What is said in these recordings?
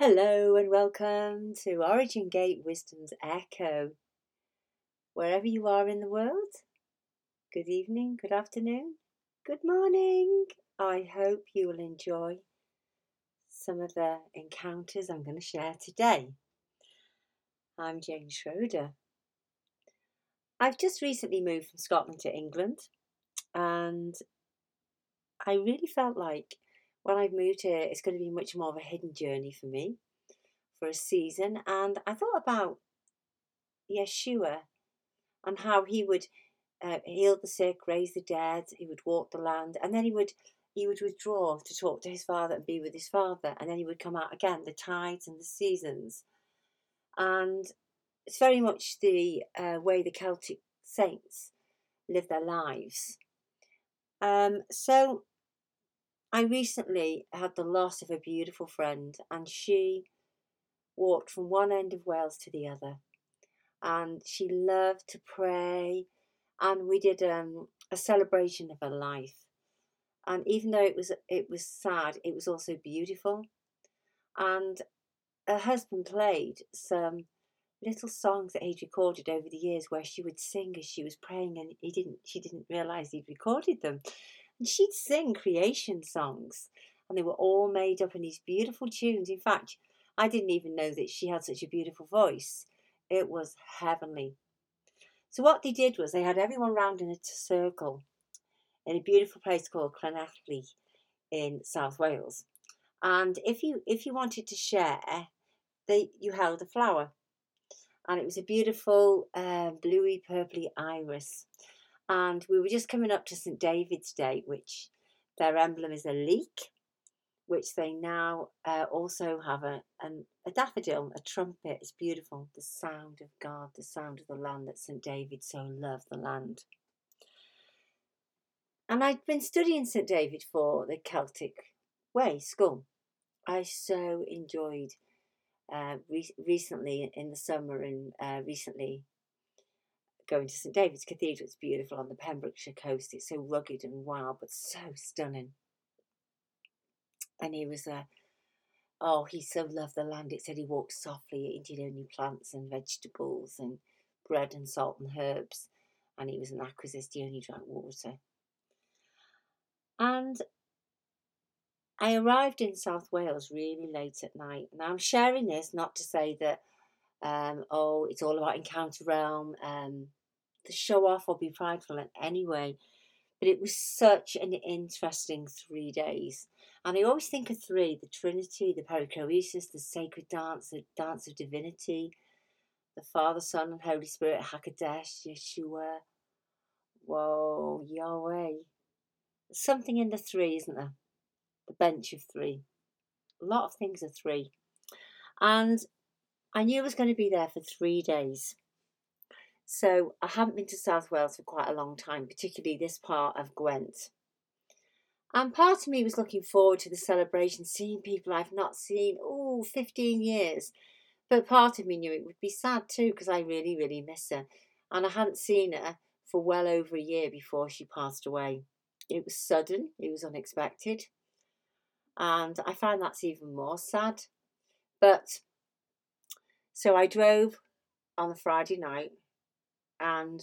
Hello and welcome to Origin Gate Wisdom's Echo. Wherever you are in the world, good evening, good afternoon, good morning. I hope you will enjoy some of the encounters I'm going to share today. I'm Jane Schroeder. I've just recently moved from Scotland to England and I really felt like when I've moved here, it's going to be much more of a hidden journey for me for a season. And I thought about Yeshua and how he would uh, heal the sick, raise the dead, he would walk the land, and then he would he would withdraw to talk to his father and be with his father, and then he would come out again, the tides and the seasons. And it's very much the uh, way the Celtic saints live their lives. Um, so I recently had the loss of a beautiful friend, and she walked from one end of Wales to the other. And she loved to pray, and we did um, a celebration of her life. And even though it was it was sad, it was also beautiful. And her husband played some little songs that he'd recorded over the years where she would sing as she was praying and he didn't she didn't realize he'd recorded them and she'd sing creation songs, and they were all made up in these beautiful tunes. In fact, I didn't even know that she had such a beautiful voice. It was heavenly. So, what they did was they had everyone round in a circle in a beautiful place called Llanelli in South Wales. And if you if you wanted to share, they you held a flower, and it was a beautiful uh, bluey purpley iris and we were just coming up to St David's Day, which their emblem is a leek, which they now uh, also have a, a daffodil, a trumpet. It's beautiful. The sound of God, the sound of the land that St David so loved the land. And I'd been studying St David for the Celtic Way School. I so enjoyed uh, re- recently in the summer and uh, recently going to St David's Cathedral. It's beautiful on the Pembrokeshire coast. It's so rugged and wild, but so stunning. And he was a, uh, oh, he so loved the land. It said he walked softly, eating only plants and vegetables and bread and salt and herbs. And he was an aquasist, he only drank water. And I arrived in South Wales really late at night. Now I'm sharing this not to say that um, oh, it's all about Encounter Realm. Um, to show off or be prideful in any way. But it was such an interesting three days. And I always think of three the Trinity, the Perichoresis, the sacred dance, the dance of divinity, the Father, Son, and Holy Spirit, Hakadesh, Yeshua. Whoa, Yahweh. Something in the three, isn't there? The bench of three. A lot of things are three. And I knew I was going to be there for three days. So I haven't been to South Wales for quite a long time, particularly this part of Gwent. And part of me was looking forward to the celebration, seeing people I've not seen, oh, 15 years. But part of me knew it would be sad too, because I really, really miss her. And I hadn't seen her for well over a year before she passed away. It was sudden, it was unexpected. And I find that's even more sad. But so I drove on a Friday night and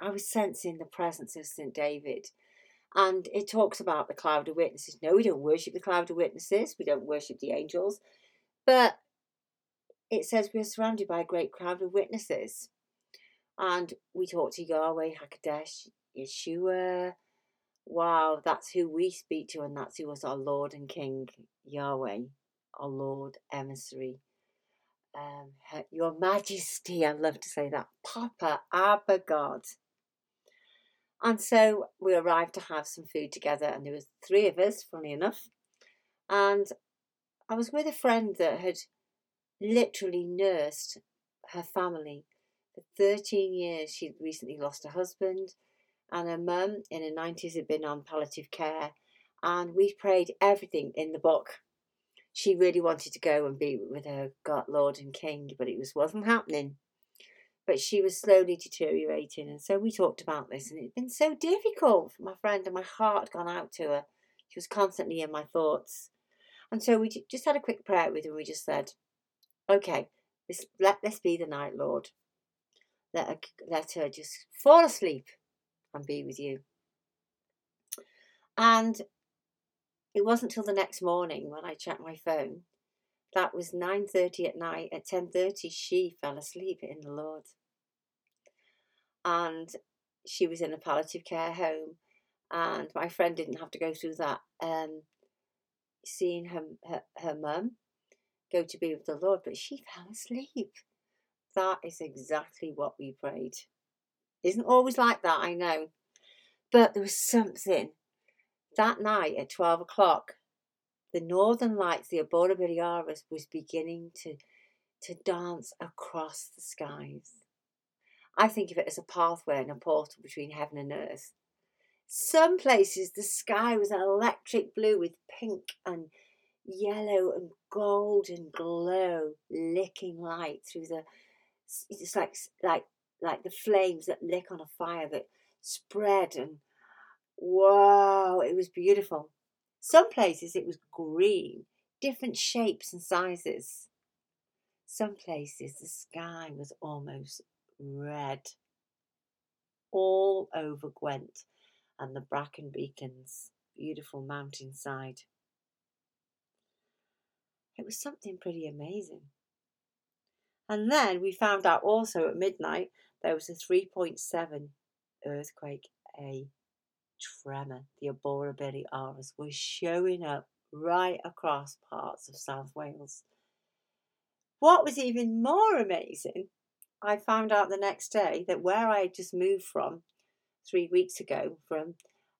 I was sensing the presence of St. David. And it talks about the cloud of witnesses. No, we don't worship the cloud of witnesses, we don't worship the angels, but it says we're surrounded by a great crowd of witnesses. And we talk to Yahweh, Hakadesh, Yeshua. Wow, that's who we speak to, and that's who was our Lord and King, Yahweh, our Lord emissary um, Your Majesty, I love to say that, Papa, Abba God. And so we arrived to have some food together, and there was three of us, funny enough. And I was with a friend that had literally nursed her family for 13 years. She'd recently lost her husband, and her mum in her 90s had been on palliative care. And we prayed everything in the book she really wanted to go and be with her God, Lord and King, but it was wasn't happening. But she was slowly deteriorating, and so we talked about this, and it's been so difficult for my friend, and my heart gone out to her. She was constantly in my thoughts. And so we just had a quick prayer with him. We just said, okay, this, let this be the night, Lord. Let her, let her just fall asleep and be with you. And it wasn't till the next morning when I checked my phone. That was 9.30 at night. At 10.30, she fell asleep in the Lord. And she was in a palliative care home. And my friend didn't have to go through that. Um, seeing her, her, her mum go to be with the Lord, but she fell asleep. That is exactly what we prayed. Isn't always like that, I know. But there was something. That night at 12 o'clock, the northern lights, the Aurora Borealis, was beginning to, to dance across the skies. I think of it as a pathway and a portal between heaven and earth. Some places the sky was electric blue with pink and yellow and golden glow licking light through the it's like like like the flames that lick on a fire that spread and wow it was beautiful. Some places it was green different shapes and sizes. Some places the sky was almost red. All over gwent and the Brecon Beacons beautiful mountainside. It was something pretty amazing. And then we found out also at midnight there was a 3.7 earthquake, a tremor. The Aurora Borealis was showing up right across parts of South Wales. What was even more amazing, I found out the next day that where I had just moved from three weeks ago, from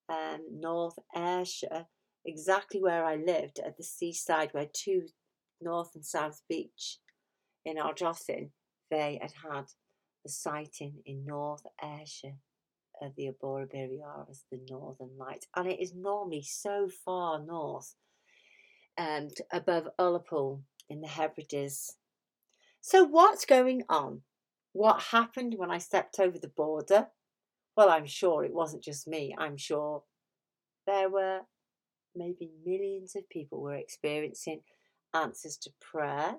um, North Ayrshire, exactly where I lived at the seaside where two North and South Beach in Ardrossan, they had had the sighting in North Ayrshire of the Aurora Borealis, the Northern Lights, and it is normally so far north, and um, above Ullapool in the Hebrides. So what's going on? What happened when I stepped over the border? Well, I'm sure it wasn't just me. I'm sure there were maybe millions of people were experiencing answers to prayer,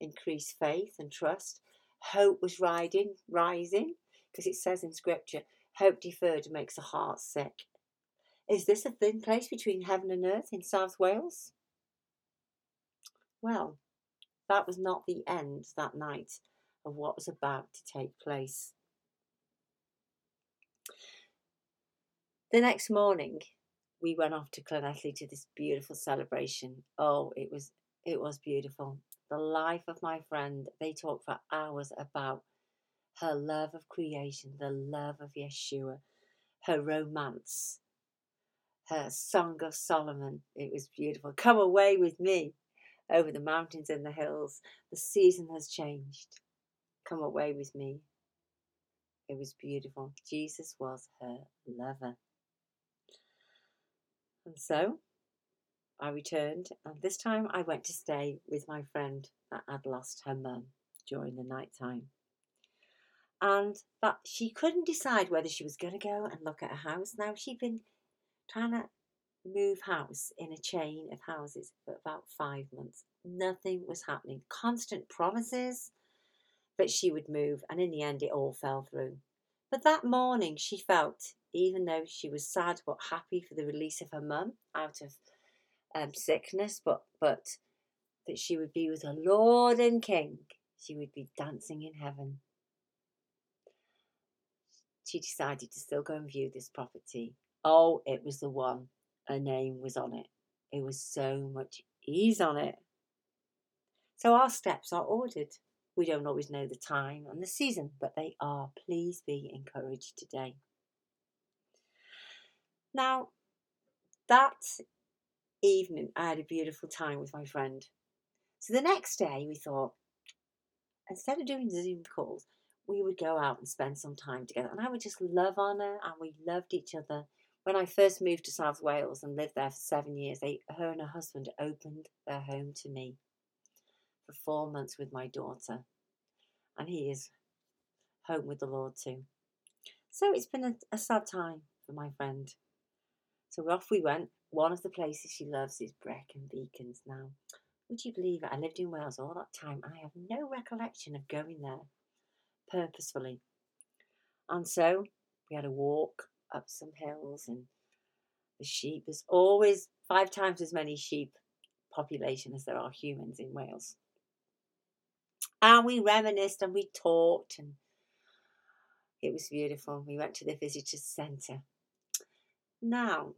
increased faith and trust. Hope was riding, rising, because it says in scripture, hope deferred makes the heart sick. Is this a thin place between heaven and earth in South Wales? Well, that was not the end that night of what was about to take place. The next morning, we went off to Llanelli to this beautiful celebration. Oh, it was it was beautiful. The life of my friend, they talked for hours about her love of creation, the love of Yeshua, her romance, her Song of Solomon. It was beautiful. Come away with me over the mountains and the hills. The season has changed. Come away with me. It was beautiful. Jesus was her lover. And so I returned, and this time I went to stay with my friend that had lost her mum during the night time. And that she couldn't decide whether she was going to go and look at a house. Now, she'd been trying to move house in a chain of houses for about five months. Nothing was happening. Constant promises that she would move, and in the end, it all fell through. But that morning, she felt, even though she was sad but happy for the release of her mum out of um, sickness, but but that she would be with her Lord and King. She would be dancing in heaven. She decided to still go and view this property. Oh, it was the one. Her name was on it. It was so much ease on it. So our steps are ordered. We don't always know the time and the season, but they are. Please be encouraged today. Now, that evening, I had a beautiful time with my friend. So the next day, we thought, instead of doing Zoom calls, we would go out and spend some time together. And I would just love on her, and we loved each other. When I first moved to South Wales and lived there for seven years, they, her and her husband opened their home to me for four months with my daughter. And he is home with the Lord too. So it's been a, a sad time for my friend. So off we went one of the places she loves is Brecon Beacons now. Would you believe it? I lived in Wales all that time. I have no recollection of going there purposefully. And so we had a walk up some hills and the sheep. There's always five times as many sheep population as there are humans in Wales. And we reminisced and we talked and it was beautiful. We went to the visitors centre. Now,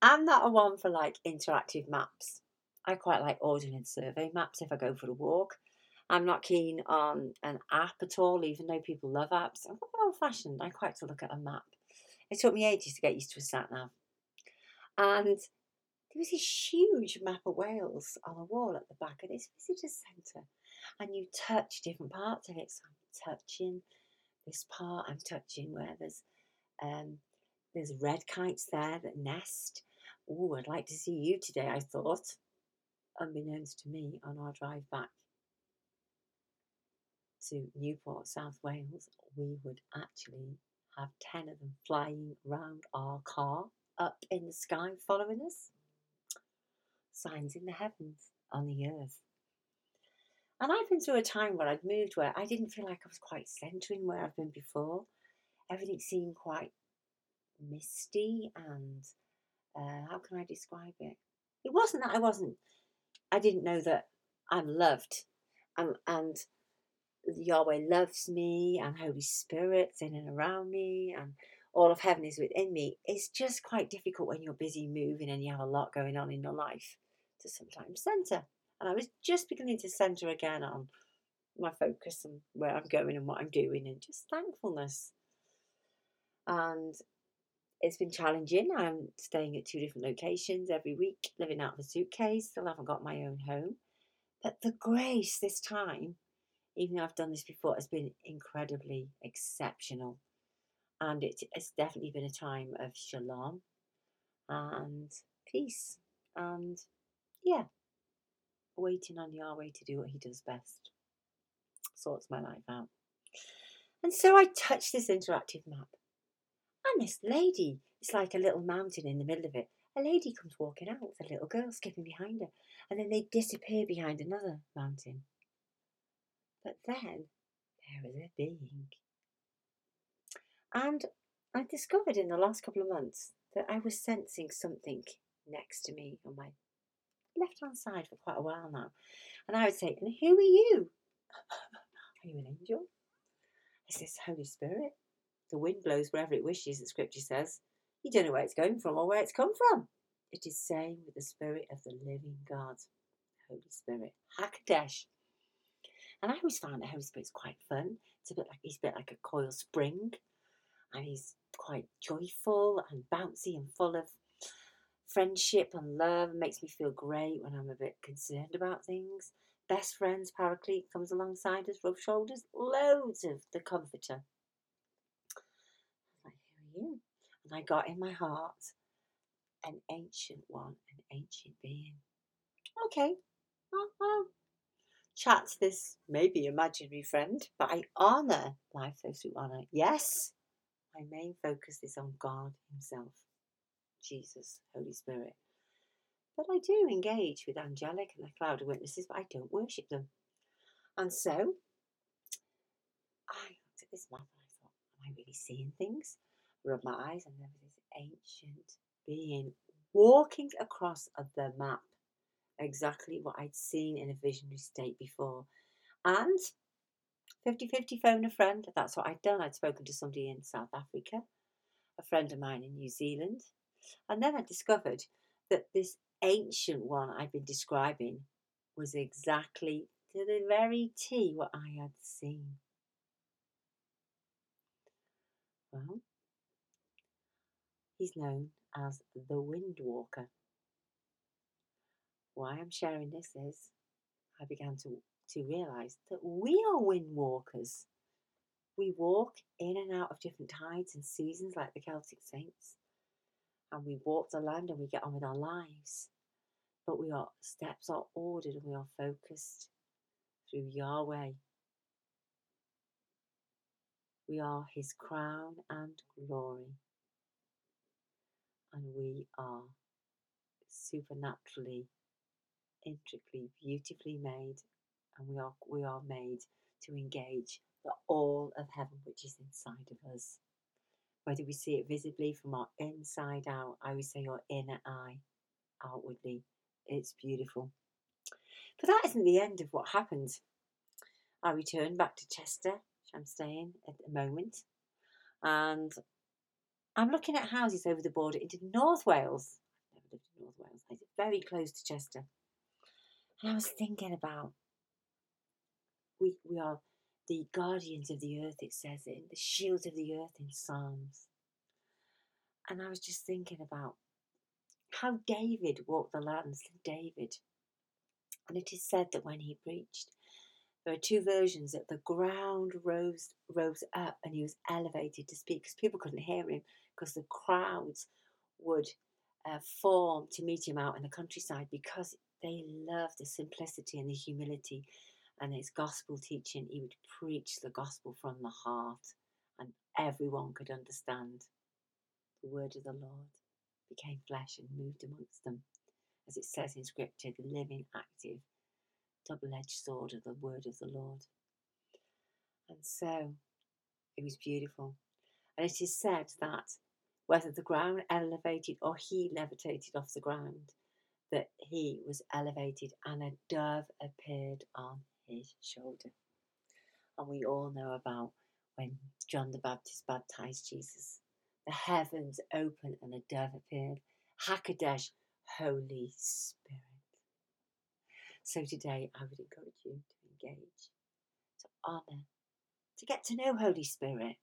I'm not a one for like interactive maps. I quite like ordnance survey maps if I go for a walk. I'm not keen on an app at all, even though people love apps. I'm quite old fashioned. I quite to look at a map. It took me ages to get used to a sat nav. And there was this huge map of Wales on a wall at the back of this visitor centre. And you touch different parts of it. So I'm touching this part, I'm touching where there's um, there's red kites there that nest. Oh, I'd like to see you today, I thought, unbeknownst to me, on our drive back to Newport, South Wales, we would actually have 10 of them flying around our car up in the sky following us. Signs in the heavens, on the earth. And I've been through a time where I'd moved where I didn't feel like I was quite centering where I've been before. Everything seemed quite misty and uh, how can I describe it? It wasn't that I wasn't, I didn't know that I'm loved and, and Yahweh loves me and Holy Spirit's in and around me and all of heaven is within me. It's just quite difficult when you're busy moving and you have a lot going on in your life to sometimes centre. And I was just beginning to centre again on my focus and where I'm going and what I'm doing and just thankfulness. And it's been challenging. I'm staying at two different locations every week, living out of a suitcase, still haven't got my own home. But the grace this time even though I've done this before, has been incredibly exceptional. And it, it's definitely been a time of shalom and peace. And yeah, waiting on Yahweh to do what he does best. Sorts my life out. And so I touch this interactive map. And this lady, it's like a little mountain in the middle of it. A lady comes walking out with a little girl skipping behind her. And then they disappear behind another mountain. But then there was a being. And I discovered in the last couple of months that I was sensing something next to me on my left hand side for quite a while now. And I would say, And who are you? are you an angel? Is this Holy Spirit? The wind blows wherever it wishes, the scripture says. You don't know where it's going from or where it's come from. It is saying with the Spirit of the living God, Holy Spirit. Hakadesh. And I always found the Spirit's quite fun. It's a bit like he's a bit like a coil spring, and he's quite joyful and bouncy and full of friendship and love. And makes me feel great when I'm a bit concerned about things. Best friends, Paraclete comes alongside us, rub shoulders, loads of the comforter. I like, who are you? And I got in my heart an ancient one, an ancient being. Okay, well chat this maybe imaginary friend, but I honour life through honour. Yes, my main focus is on God Himself, Jesus, Holy Spirit. But I do engage with angelic and the cloud of witnesses, but I don't worship them. And so I looked at this map and I thought, am I really seeing things? I rubbed my eyes and there was this ancient being walking across the map exactly what I'd seen in a visionary state before. And 50 50 phone a friend. That's what I'd done. I'd spoken to somebody in South Africa, a friend of mine in New Zealand. And then I discovered that this ancient one I'd been describing was exactly to the very T what I had seen. Well, he's known as the Windwalker why I'm sharing this is I began to, to realize that we are wind walkers. We walk in and out of different tides and seasons like the Celtic saints. And we walk the land and we get on with our lives. But we are steps are ordered and we are focused through Yahweh. We are his crown and glory. and we are supernaturally, intricately, beautifully made, and we are we are made to engage the all of heaven which is inside of us. Whether we see it visibly from our inside out, I would say your inner eye, outwardly, it's beautiful. But that isn't the end of what happened. I returned back to Chester, which I'm staying at the moment, and I'm looking at houses over the border into North Wales. I've never lived in North Wales. It's very close to Chester. And I was thinking about we we are the guardians of the earth, it says in the shields of the earth in Psalms. And I was just thinking about how David walked the lands, David. And it is said that when he preached, there are two versions that the ground rose rose up and he was elevated to speak because people couldn't hear him because the crowds would uh, form to meet him out in the countryside because they loved the simplicity and the humility and his gospel teaching. He would preach the gospel from the heart and everyone could understand. The word of the Lord became flesh and moved amongst them. As it says in scripture, the living, active, double edged sword of the word of the Lord. And so it was beautiful. And it is said that whether the ground elevated or he levitated off the ground, that he was elevated and a dove appeared on his shoulder. And we all know about when John the Baptist baptized Jesus. The heavens opened and a dove appeared. Hakadesh, Holy Spirit. So today I would encourage you to engage, to honour, to get to know Holy Spirit.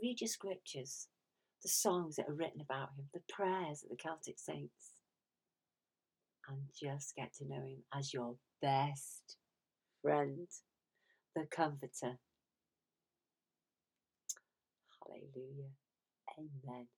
Read your scriptures, the songs that are written about him, the prayers of the Celtic saints, and just get to know him as your best friend, the comforter. Hallelujah. Amen.